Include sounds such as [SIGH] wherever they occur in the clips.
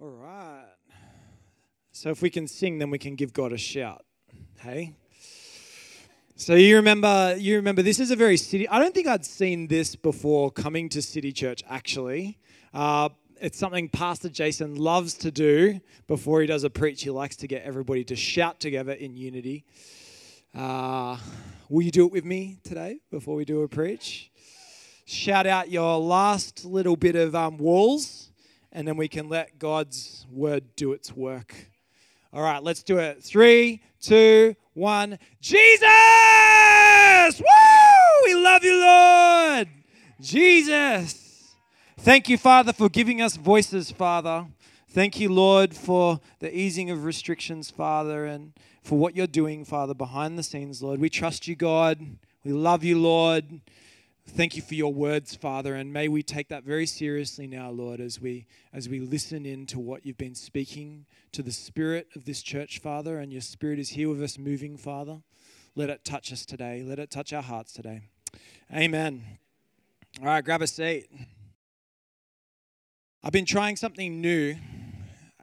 All right. So if we can sing, then we can give God a shout. Hey? So you remember you remember this is a very city I don't think I'd seen this before coming to City Church actually. Uh, it's something Pastor Jason loves to do before he does a preach. He likes to get everybody to shout together in unity. Uh, will you do it with me today before we do a preach? Shout out your last little bit of um, walls, and then we can let God's word do its work. All right, let's do it. Three, two, one. Jesus! Woo! We love you, Lord. Jesus. Thank you, Father, for giving us voices, Father. Thank you, Lord, for the easing of restrictions, Father, and for what you're doing, Father, behind the scenes, Lord. We trust you, God. We love you, Lord. Thank you for your words, Father, and may we take that very seriously now, Lord, as we as we listen in to what you've been speaking to the spirit of this church, Father, and your spirit is here with us moving, Father. Let it touch us today. Let it touch our hearts today. Amen. All right, grab a seat. I've been trying something new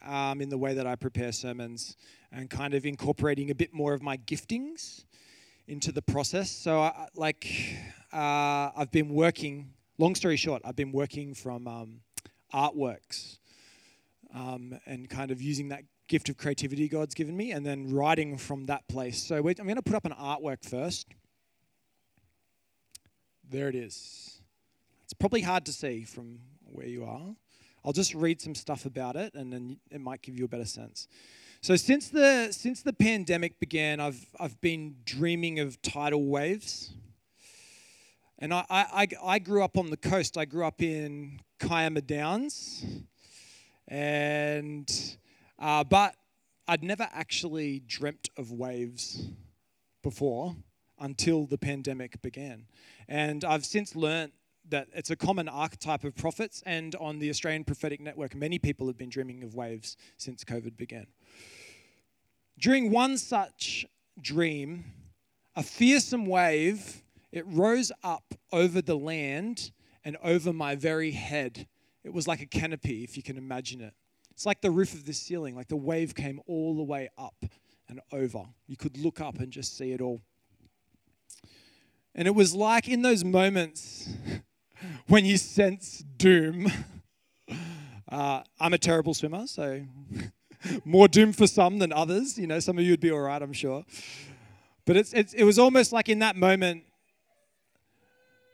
um, in the way that I prepare sermons and kind of incorporating a bit more of my giftings into the process. So, I, like, uh, I've been working, long story short, I've been working from um, artworks um, and kind of using that gift of creativity God's given me and then writing from that place. So, I'm going to put up an artwork first. There it is. It's probably hard to see from where you are. I'll just read some stuff about it and then it might give you a better sense. So since the since the pandemic began, I've I've been dreaming of tidal waves. And I, I, I grew up on the coast. I grew up in Kiama Downs. And uh, but I'd never actually dreamt of waves before until the pandemic began. And I've since learnt that it's a common archetype of prophets, and on the Australian Prophetic Network, many people have been dreaming of waves since COVID began. During one such dream, a fearsome wave it rose up over the land and over my very head. It was like a canopy, if you can imagine it. It's like the roof of the ceiling, like the wave came all the way up and over. You could look up and just see it all. And it was like in those moments [LAUGHS] when you sense doom. [LAUGHS] Uh, I'm a terrible swimmer, so [LAUGHS] more doom for some than others. You know, some of you would be all right, I'm sure. But it's, it's, it was almost like in that moment,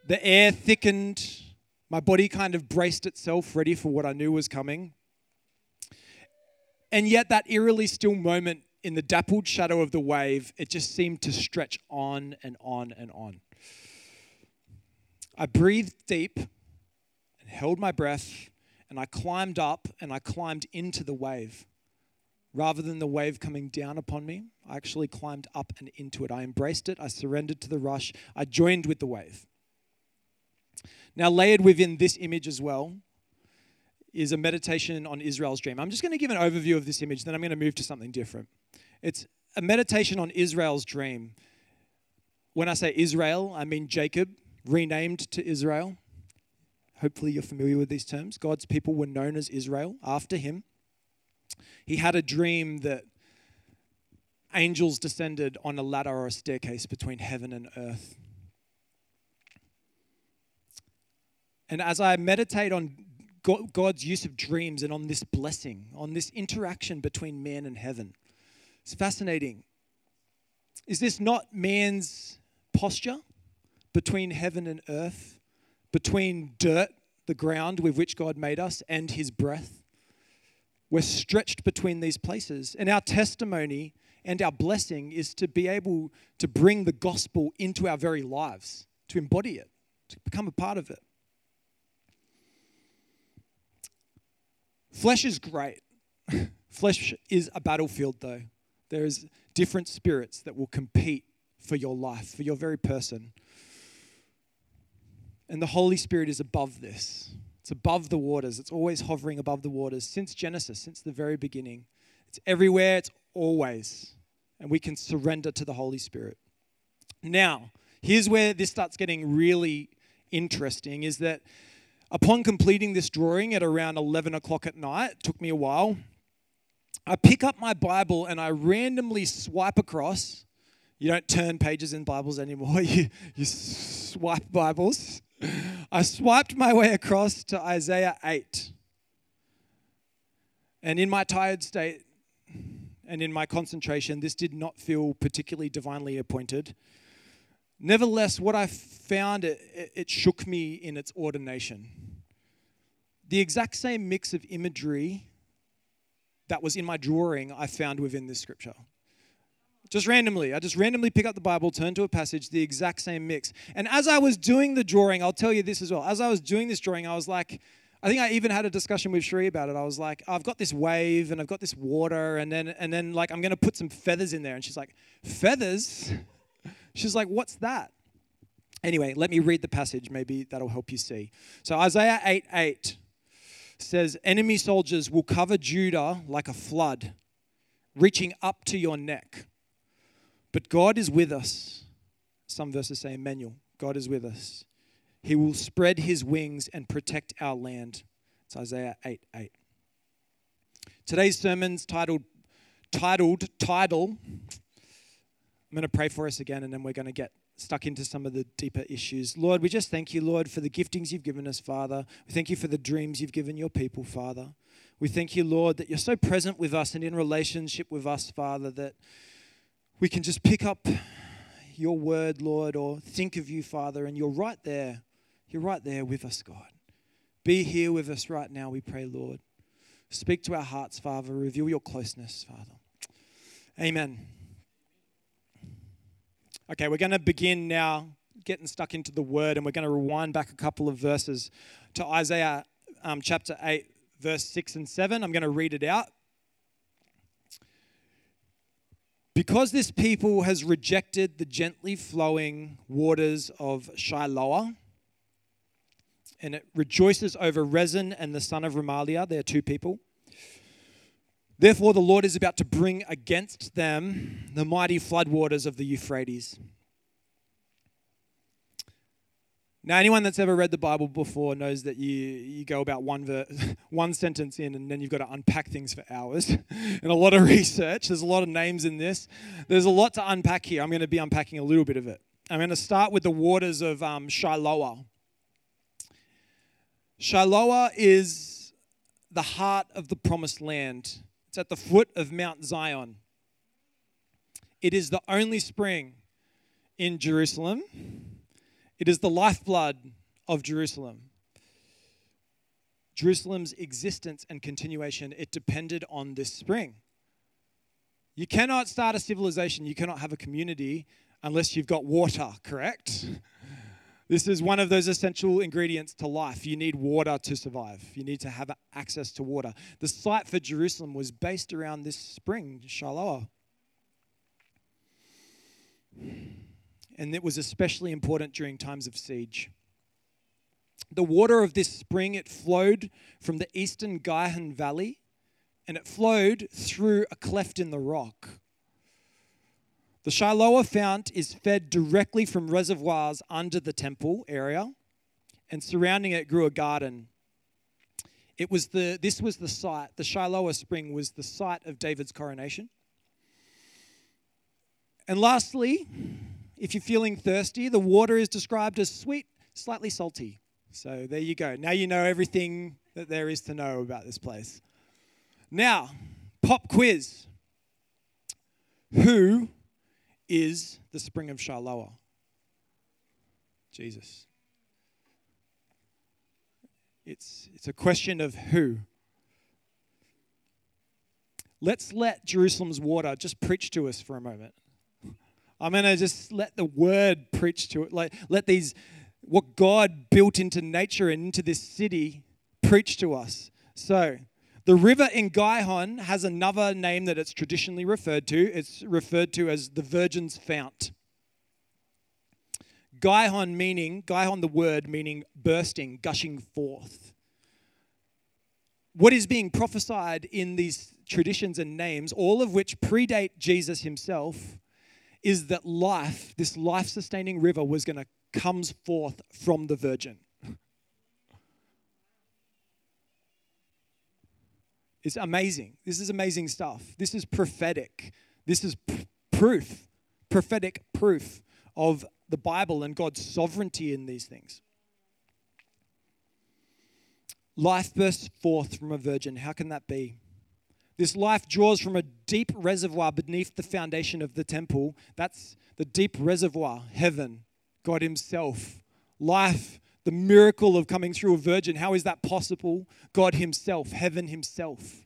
the air thickened, my body kind of braced itself, ready for what I knew was coming. And yet, that eerily still moment in the dappled shadow of the wave, it just seemed to stretch on and on and on. I breathed deep and held my breath, and I climbed up and I climbed into the wave. Rather than the wave coming down upon me, I actually climbed up and into it. I embraced it, I surrendered to the rush, I joined with the wave. Now, layered within this image as well is a meditation on Israel's dream. I'm just going to give an overview of this image, then I'm going to move to something different. It's a meditation on Israel's dream. When I say Israel, I mean Jacob, renamed to Israel. Hopefully, you're familiar with these terms. God's people were known as Israel after him. He had a dream that angels descended on a ladder or a staircase between heaven and earth. And as I meditate on God's use of dreams and on this blessing, on this interaction between man and heaven, it's fascinating. Is this not man's posture between heaven and earth, between dirt, the ground with which God made us, and his breath? We're stretched between these places. And our testimony and our blessing is to be able to bring the gospel into our very lives, to embody it, to become a part of it. Flesh is great. [LAUGHS] Flesh is a battlefield, though. There's different spirits that will compete for your life, for your very person. And the Holy Spirit is above this. It's above the waters. It's always hovering above the waters since Genesis, since the very beginning. It's everywhere, it's always. And we can surrender to the Holy Spirit. Now, here's where this starts getting really interesting is that Upon completing this drawing at around 11 o'clock at night, took me a while, I pick up my Bible and I randomly swipe across. You don't turn pages in Bibles anymore, [LAUGHS] you, you swipe Bibles. I swiped my way across to Isaiah 8. And in my tired state and in my concentration, this did not feel particularly divinely appointed. Nevertheless, what I found, it, it shook me in its ordination. The exact same mix of imagery that was in my drawing, I found within this scripture. Just randomly, I just randomly pick up the Bible, turn to a passage, the exact same mix. And as I was doing the drawing, I'll tell you this as well. As I was doing this drawing, I was like, I think I even had a discussion with Sheree about it. I was like, I've got this wave and I've got this water, and then and then like I'm gonna put some feathers in there. And she's like, Feathers? She's like, What's that? Anyway, let me read the passage. Maybe that'll help you see. So, Isaiah 8 8 says, Enemy soldiers will cover Judah like a flood, reaching up to your neck. But God is with us. Some verses say, Emmanuel, God is with us. He will spread his wings and protect our land. It's Isaiah 8 8. Today's sermon's titled, titled, title. I'm going to pray for us again and then we're going to get stuck into some of the deeper issues. Lord, we just thank you, Lord, for the giftings you've given us, Father. We thank you for the dreams you've given your people, Father. We thank you, Lord, that you're so present with us and in relationship with us, Father, that we can just pick up your word, Lord, or think of you, Father, and you're right there. You're right there with us, God. Be here with us right now, we pray, Lord. Speak to our hearts, Father. Reveal your closeness, Father. Amen. Okay, we're going to begin now getting stuck into the word, and we're going to rewind back a couple of verses to Isaiah um, chapter 8, verse 6 and 7. I'm going to read it out. Because this people has rejected the gently flowing waters of Shiloah, and it rejoices over Rezin and the son of Remaliah, they're two people. Therefore, the Lord is about to bring against them the mighty floodwaters of the Euphrates. Now, anyone that's ever read the Bible before knows that you, you go about one, ver- [LAUGHS] one sentence in and then you've got to unpack things for hours [LAUGHS] and a lot of research. There's a lot of names in this. There's a lot to unpack here. I'm going to be unpacking a little bit of it. I'm going to start with the waters of um, Shiloah. Shiloah is the heart of the promised land it's at the foot of Mount Zion. It is the only spring in Jerusalem. It is the lifeblood of Jerusalem. Jerusalem's existence and continuation, it depended on this spring. You cannot start a civilization, you cannot have a community unless you've got water, correct? [LAUGHS] This is one of those essential ingredients to life. You need water to survive, you need to have access to water. The site for Jerusalem was based around this spring, Shiloah. And it was especially important during times of siege. The water of this spring, it flowed from the eastern Gihon Valley and it flowed through a cleft in the rock. The Shiloah fount is fed directly from reservoirs under the temple area, and surrounding it grew a garden. It was the, this was the site, the Shiloah spring was the site of David's coronation. And lastly, if you're feeling thirsty, the water is described as sweet, slightly salty. So there you go. Now you know everything that there is to know about this place. Now, pop quiz. Who is the spring of Shiloah? Jesus. It's, it's a question of who. Let's let Jerusalem's water just preach to us for a moment. I'm going to just let the word preach to it. Like, let these, what God built into nature and into this city, preach to us. So, the river in Gihon has another name that it's traditionally referred to. It's referred to as the Virgin's Fount. Gihon meaning, Gihon the word meaning bursting, gushing forth. What is being prophesied in these traditions and names, all of which predate Jesus himself, is that life, this life sustaining river, was going to comes forth from the Virgin. Is amazing. This is amazing stuff. This is prophetic. This is p- proof, prophetic proof of the Bible and God's sovereignty in these things. Life bursts forth from a virgin. How can that be? This life draws from a deep reservoir beneath the foundation of the temple. That's the deep reservoir, heaven, God Himself. Life, the miracle of coming through a virgin. How is that possible? God Himself, heaven Himself.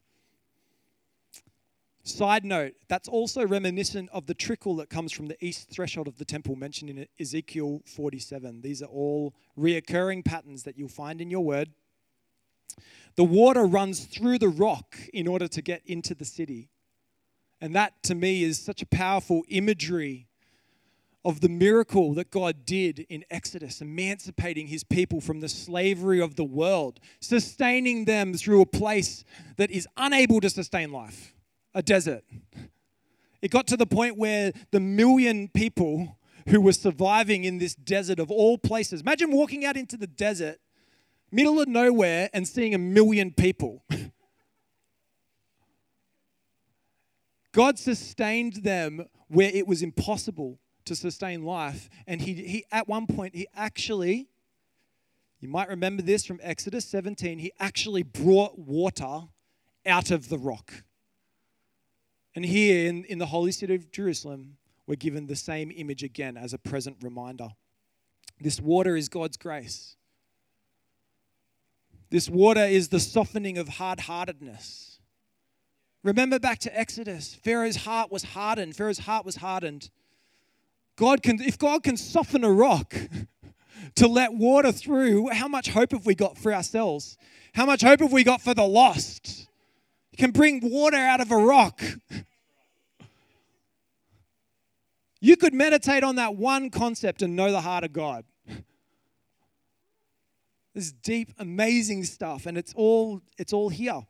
Side note, that's also reminiscent of the trickle that comes from the east threshold of the temple mentioned in Ezekiel 47. These are all reoccurring patterns that you'll find in your word. The water runs through the rock in order to get into the city. And that to me is such a powerful imagery of the miracle that God did in Exodus, emancipating his people from the slavery of the world, sustaining them through a place that is unable to sustain life a desert. It got to the point where the million people who were surviving in this desert of all places, imagine walking out into the desert middle of nowhere and seeing a million people. [LAUGHS] God sustained them where it was impossible to sustain life. And he, he, at one point, he actually, you might remember this from Exodus 17, he actually brought water out of the rock. And here in, in the holy city of Jerusalem, we're given the same image again as a present reminder. This water is God's grace. This water is the softening of hard heartedness. Remember back to Exodus. Pharaoh's heart was hardened. Pharaoh's heart was hardened. God can, if God can soften a rock [LAUGHS] to let water through, how much hope have we got for ourselves? How much hope have we got for the lost? He can bring water out of a rock. [LAUGHS] You could meditate on that one concept and know the heart of God. [LAUGHS] This deep, amazing stuff, and it's all it's all here.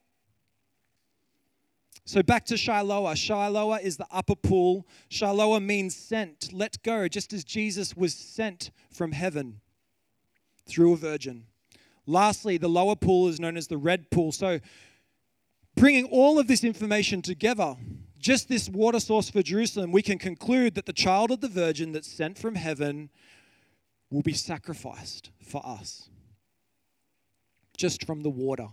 So back to Shiloah. Shiloah is the upper pool. Shiloah means sent, let go, just as Jesus was sent from heaven through a virgin. Lastly, the lower pool is known as the red pool. So bringing all of this information together, just this water source for Jerusalem, we can conclude that the child of the virgin that's sent from heaven will be sacrificed for us just from the water.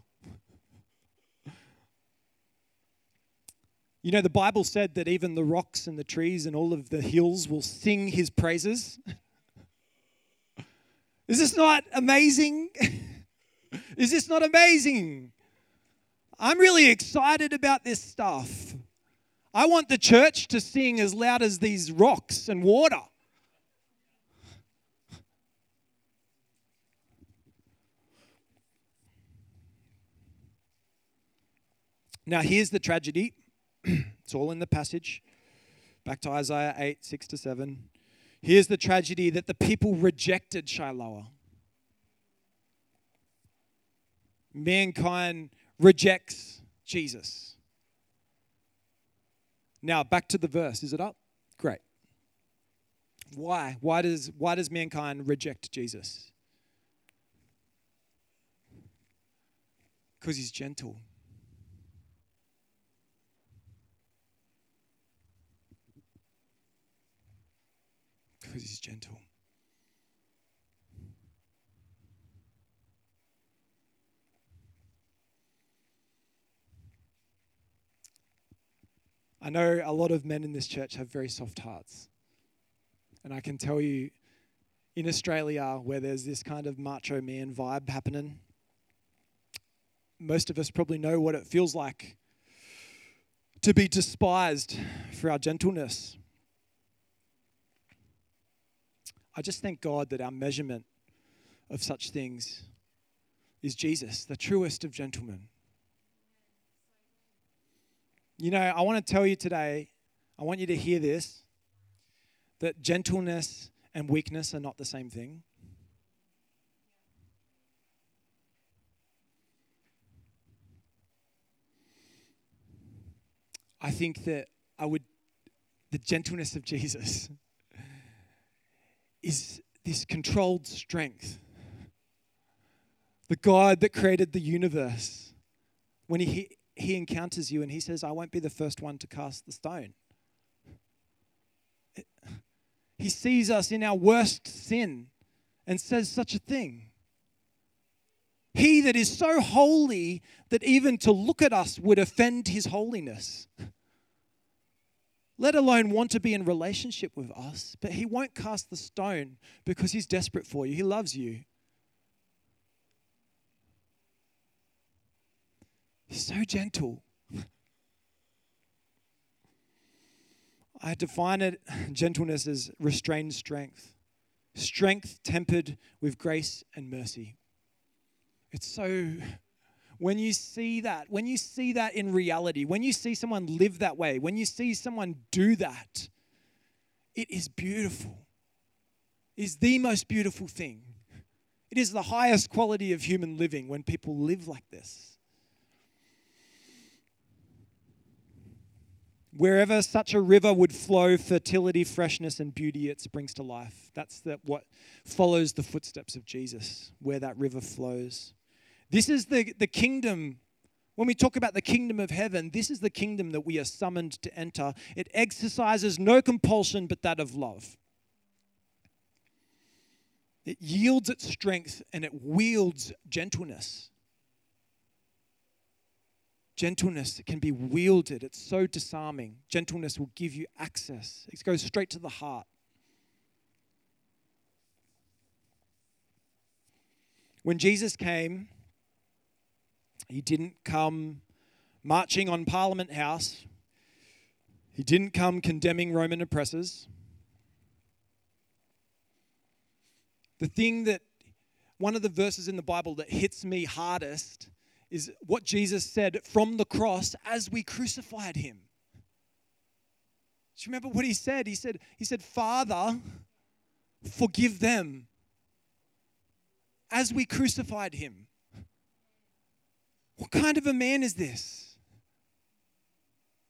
You know, the Bible said that even the rocks and the trees and all of the hills will sing his praises. [LAUGHS] Is this not amazing? [LAUGHS] Is this not amazing? I'm really excited about this stuff. I want the church to sing as loud as these rocks and water. Now, here's the tragedy. [CLEARS THROAT] it's all in the passage. Back to Isaiah 8, 6 to 7. Here's the tragedy that the people rejected Shiloah. Mankind rejects Jesus. Now, back to the verse. Is it up? Great. Why? Why does, why does mankind reject Jesus? Because he's gentle. Because he's gentle. I know a lot of men in this church have very soft hearts. And I can tell you, in Australia, where there's this kind of macho man vibe happening, most of us probably know what it feels like to be despised for our gentleness. I just thank God that our measurement of such things is Jesus, the truest of gentlemen. You know, I want to tell you today, I want you to hear this that gentleness and weakness are not the same thing. I think that I would, the gentleness of Jesus [LAUGHS] is this controlled strength. The God that created the universe, when he, he encounters you and he says, I won't be the first one to cast the stone. He sees us in our worst sin and says such a thing. He that is so holy that even to look at us would offend his holiness. Let alone want to be in relationship with us, but he won't cast the stone because he's desperate for you. He loves you. He's so gentle. [LAUGHS] I define it [LAUGHS] gentleness as restrained strength, strength tempered with grace and mercy. It's so when you see that, when you see that in reality, when you see someone live that way, when you see someone do that, it is beautiful. It is the most beautiful thing. It is the highest quality of human living when people live like this. Wherever such a river would flow, fertility, freshness, and beauty it brings to life. That's the, what follows the footsteps of Jesus, where that river flows. This is the, the kingdom. When we talk about the kingdom of heaven, this is the kingdom that we are summoned to enter. It exercises no compulsion but that of love. It yields its strength and it wields gentleness gentleness can be wielded. It's so disarming. Gentleness will give you access, it goes straight to the heart. When Jesus came, he didn't come marching on Parliament House. He didn't come condemning Roman oppressors. The thing that, one of the verses in the Bible that hits me hardest is what Jesus said from the cross as we crucified him. Do you remember what he said? He said, he said, Father, forgive them as we crucified him. Kind of a man is this?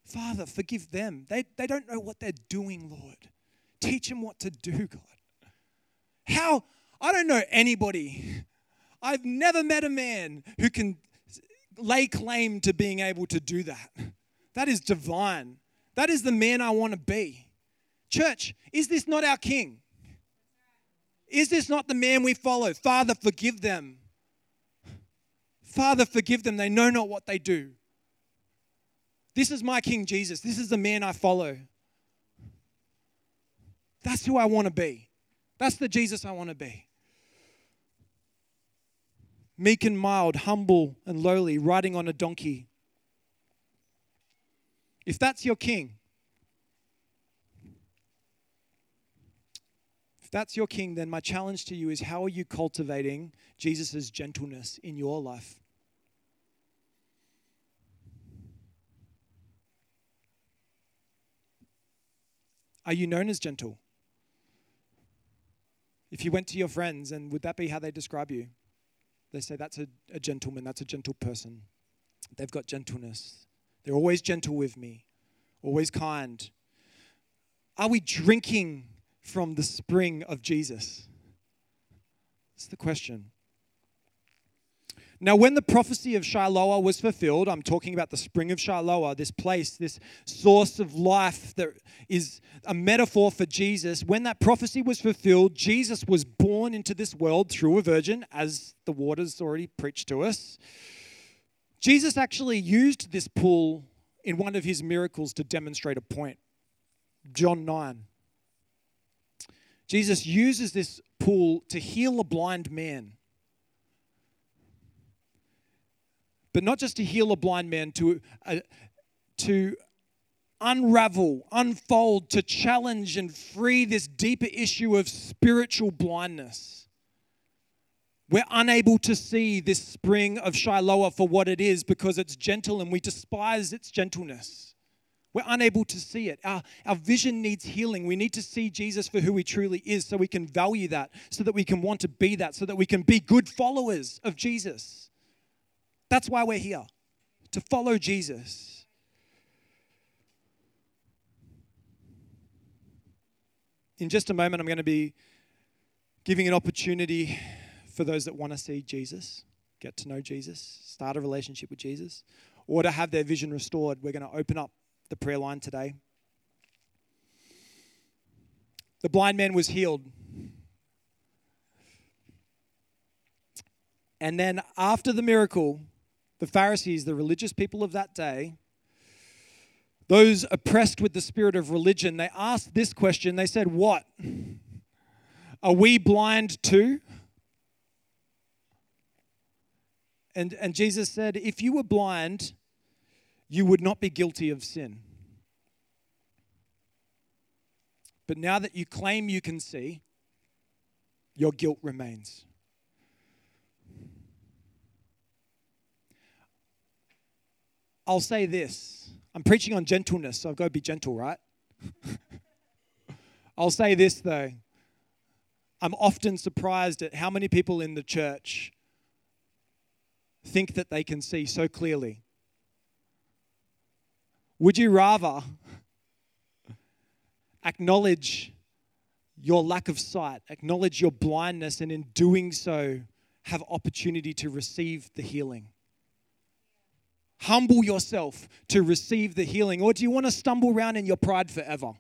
Father, forgive them. They, they don't know what they're doing, Lord. Teach them what to do, God. How? I don't know anybody. I've never met a man who can lay claim to being able to do that. That is divine. That is the man I want to be. Church, is this not our King? Is this not the man we follow? Father, forgive them. Father, forgive them. They know not what they do. This is my King Jesus. This is the man I follow. That's who I want to be. That's the Jesus I want to be meek and mild, humble and lowly, riding on a donkey. If that's your king, if that's your king, then my challenge to you is how are you cultivating Jesus' gentleness in your life? Are you known as gentle? If you went to your friends, and would that be how they describe you? They say that's a, a gentleman, that's a gentle person. They've got gentleness. They're always gentle with me, always kind. Are we drinking from the spring of Jesus? That's the question. Now, when the prophecy of Shiloah was fulfilled, I'm talking about the spring of Shiloah, this place, this source of life that is a metaphor for Jesus. When that prophecy was fulfilled, Jesus was born into this world through a virgin, as the waters already preached to us. Jesus actually used this pool in one of his miracles to demonstrate a point. John 9. Jesus uses this pool to heal a blind man. But not just to heal a blind man, to, uh, to unravel, unfold, to challenge and free this deeper issue of spiritual blindness. We're unable to see this spring of Shiloh for what it is because it's gentle and we despise its gentleness. We're unable to see it. Our, our vision needs healing. We need to see Jesus for who he truly is so we can value that, so that we can want to be that, so that we can be good followers of Jesus. That's why we're here, to follow Jesus. In just a moment, I'm going to be giving an opportunity for those that want to see Jesus, get to know Jesus, start a relationship with Jesus, or to have their vision restored, we're going to open up the prayer line today. The blind man was healed. And then after the miracle, the Pharisees, the religious people of that day, those oppressed with the spirit of religion, they asked this question. They said, What? Are we blind too? And, and Jesus said, If you were blind, you would not be guilty of sin. But now that you claim you can see, your guilt remains. I'll say this I'm preaching on gentleness, so I've got to be gentle, right? [LAUGHS] I'll say this though. I'm often surprised at how many people in the church think that they can see so clearly. Would you rather acknowledge your lack of sight, acknowledge your blindness, and in doing so, have opportunity to receive the healing? Humble yourself to receive the healing, or do you want to stumble around in your pride forever?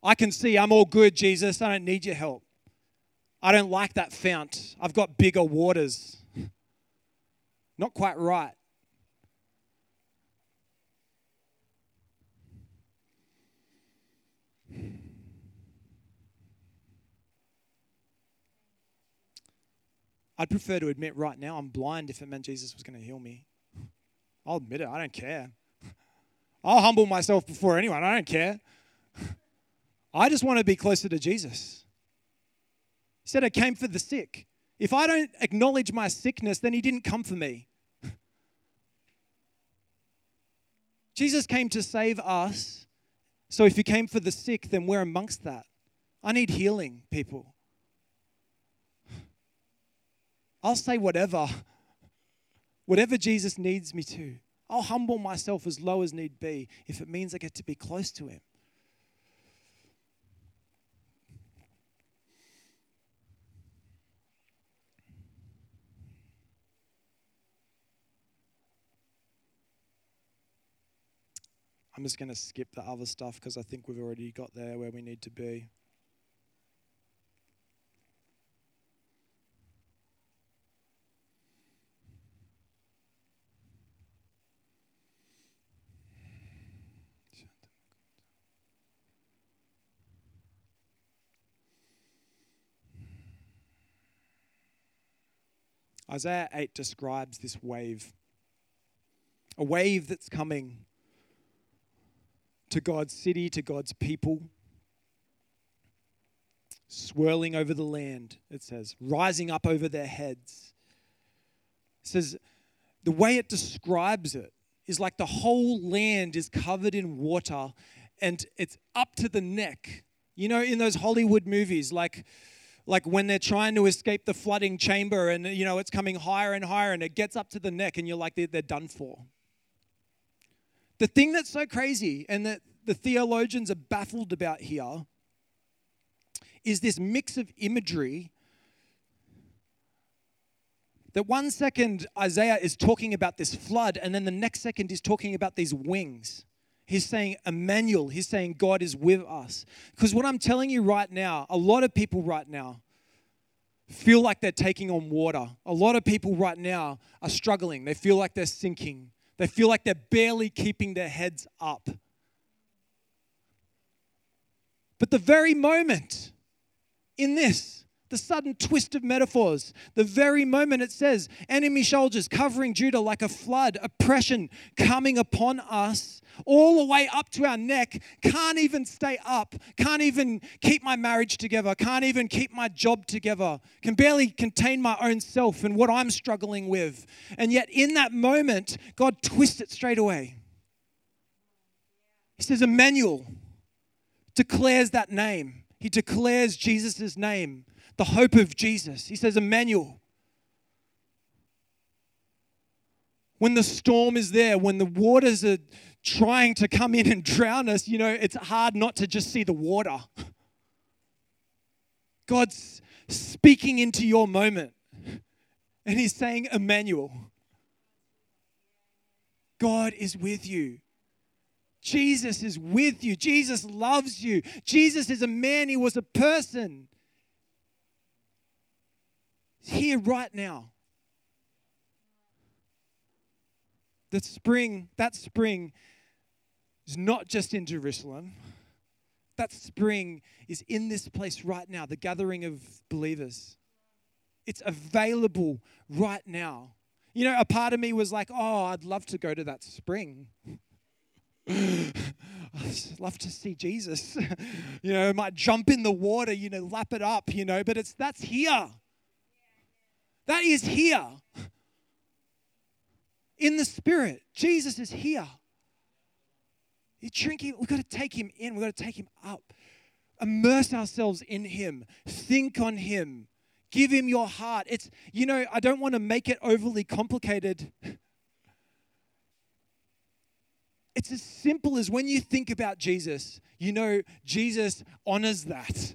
I can see I'm all good, Jesus. I don't need your help. I don't like that fount. I've got bigger waters. [LAUGHS] Not quite right. I'd prefer to admit right now I'm blind if it meant Jesus was going to heal me. I'll admit it. I don't care. I'll humble myself before anyone. I don't care. I just want to be closer to Jesus. He said, I came for the sick. If I don't acknowledge my sickness, then He didn't come for me. Jesus came to save us. So if He came for the sick, then we're amongst that. I need healing, people. I'll say whatever, whatever Jesus needs me to. I'll humble myself as low as need be if it means I get to be close to Him. I'm just going to skip the other stuff because I think we've already got there where we need to be. Isaiah 8 describes this wave. A wave that's coming to God's city, to God's people, swirling over the land, it says, rising up over their heads. It says, the way it describes it is like the whole land is covered in water and it's up to the neck. You know, in those Hollywood movies, like, like when they're trying to escape the flooding chamber and, you know, it's coming higher and higher and it gets up to the neck and you're like, they're, they're done for. The thing that's so crazy and that the theologians are baffled about here is this mix of imagery that one second Isaiah is talking about this flood, and then the next second is talking about these wings. He's saying Emmanuel, he's saying God is with us. Because what I'm telling you right now, a lot of people right now feel like they're taking on water. A lot of people right now are struggling. They feel like they're sinking. They feel like they're barely keeping their heads up. But the very moment in this, the sudden twist of metaphors, the very moment it says, enemy soldiers covering Judah like a flood, oppression coming upon us, all the way up to our neck, can't even stay up, can't even keep my marriage together, can't even keep my job together, can barely contain my own self and what I'm struggling with. And yet, in that moment, God twists it straight away. He says, Emmanuel declares that name. He declares Jesus' name, the hope of Jesus. He says, Emmanuel. When the storm is there, when the waters are trying to come in and drown us, you know, it's hard not to just see the water. God's speaking into your moment, and He's saying, Emmanuel. God is with you. Jesus is with you. Jesus loves you. Jesus is a man, he was a person. Here right now. The spring, that spring is not just in Jerusalem. That spring is in this place right now, the gathering of believers. It's available right now. You know, a part of me was like, oh, I'd love to go to that spring. [LAUGHS] I'd love to see Jesus. [LAUGHS] you know, might jump in the water, you know, lap it up, you know, but it's that's here. That is here. In the spirit. Jesus is here. You're drinking, we've got to take him in, we've got to take him up. Immerse ourselves in him. Think on him. Give him your heart. It's, you know, I don't want to make it overly complicated. It's as simple as when you think about Jesus, you know, Jesus honors that.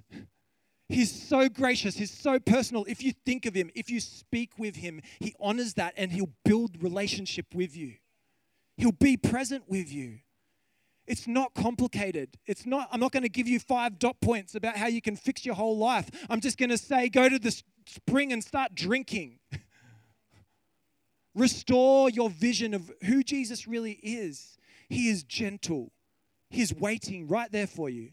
He's so gracious, he's so personal. If you think of him, if you speak with him, he honors that and he'll build relationship with you. He'll be present with you. It's not complicated. It's not I'm not going to give you 5 dot points about how you can fix your whole life. I'm just going to say go to the spring and start drinking. [LAUGHS] Restore your vision of who Jesus really is. He is gentle. He's waiting right there for you.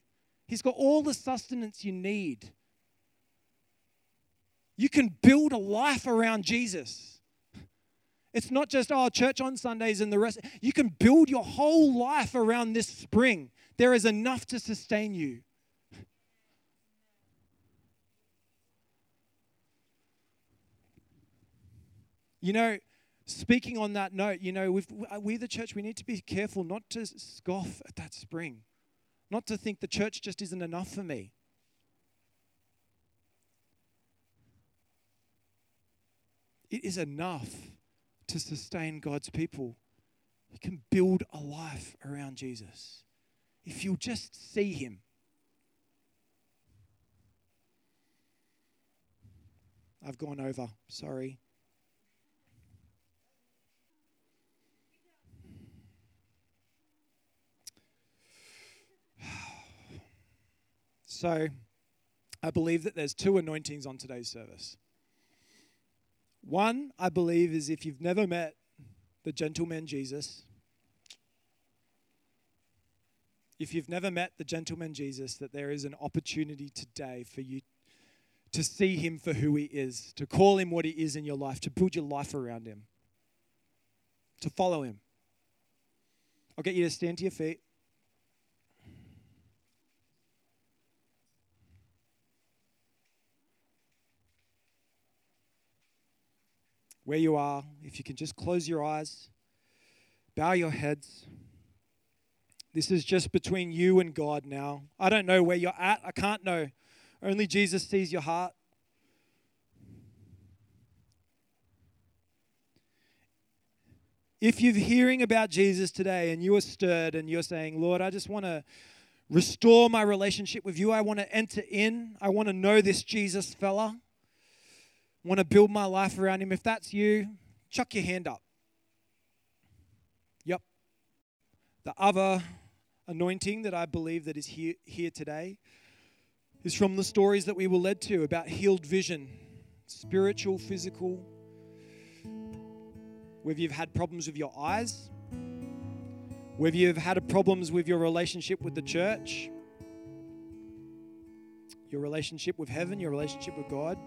He's got all the sustenance you need. You can build a life around Jesus. It's not just, oh, church on Sundays and the rest. You can build your whole life around this spring. There is enough to sustain you. You know, speaking on that note, you know, we the church, we need to be careful not to scoff at that spring, not to think the church just isn't enough for me. It is enough to sustain God's people. You can build a life around Jesus if you'll just see Him. I've gone over, sorry. [SIGHS] So, I believe that there's two anointings on today's service. One, I believe, is if you've never met the gentleman Jesus, if you've never met the gentleman Jesus, that there is an opportunity today for you to see him for who he is, to call him what he is in your life, to build your life around him, to follow him. I'll get you to stand to your feet. Where you are, if you can just close your eyes, bow your heads. This is just between you and God now. I don't know where you're at. I can't know. Only Jesus sees your heart. If you're hearing about Jesus today and you are stirred and you're saying, Lord, I just want to restore my relationship with you, I want to enter in, I want to know this Jesus fella want to build my life around him. If that's you, chuck your hand up. Yep. The other anointing that I believe that is here, here today is from the stories that we were led to about healed vision, spiritual, physical. Whether you've had problems with your eyes, whether you've had problems with your relationship with the church, your relationship with heaven, your relationship with God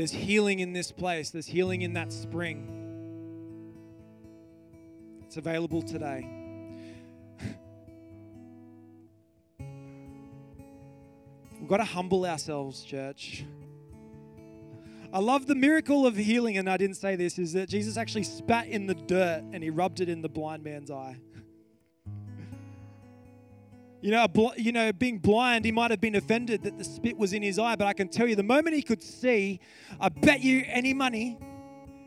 there's healing in this place, there's healing in that spring. It's available today. [LAUGHS] We've got to humble ourselves, church. I love the miracle of healing, and I didn't say this, is that Jesus actually spat in the dirt and he rubbed it in the blind man's eye. [LAUGHS] You know, you know, being blind, he might have been offended that the spit was in his eye, but I can tell you, the moment he could see, I bet you any money.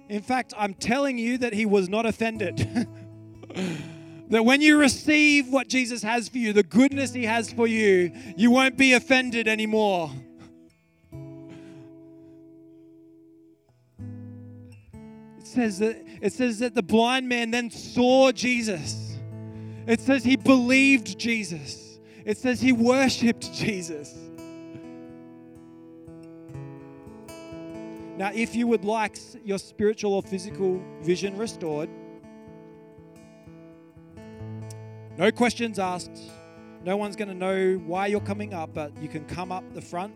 In fact, I'm telling you that he was not offended. [LAUGHS] that when you receive what Jesus has for you, the goodness he has for you, you won't be offended anymore. It's says that it says that the blind man then saw Jesus. It says he believed Jesus. It says he worshiped Jesus. Now, if you would like your spiritual or physical vision restored, no questions asked. No one's going to know why you're coming up, but you can come up the front.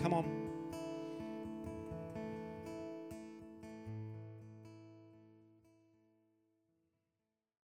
Come on.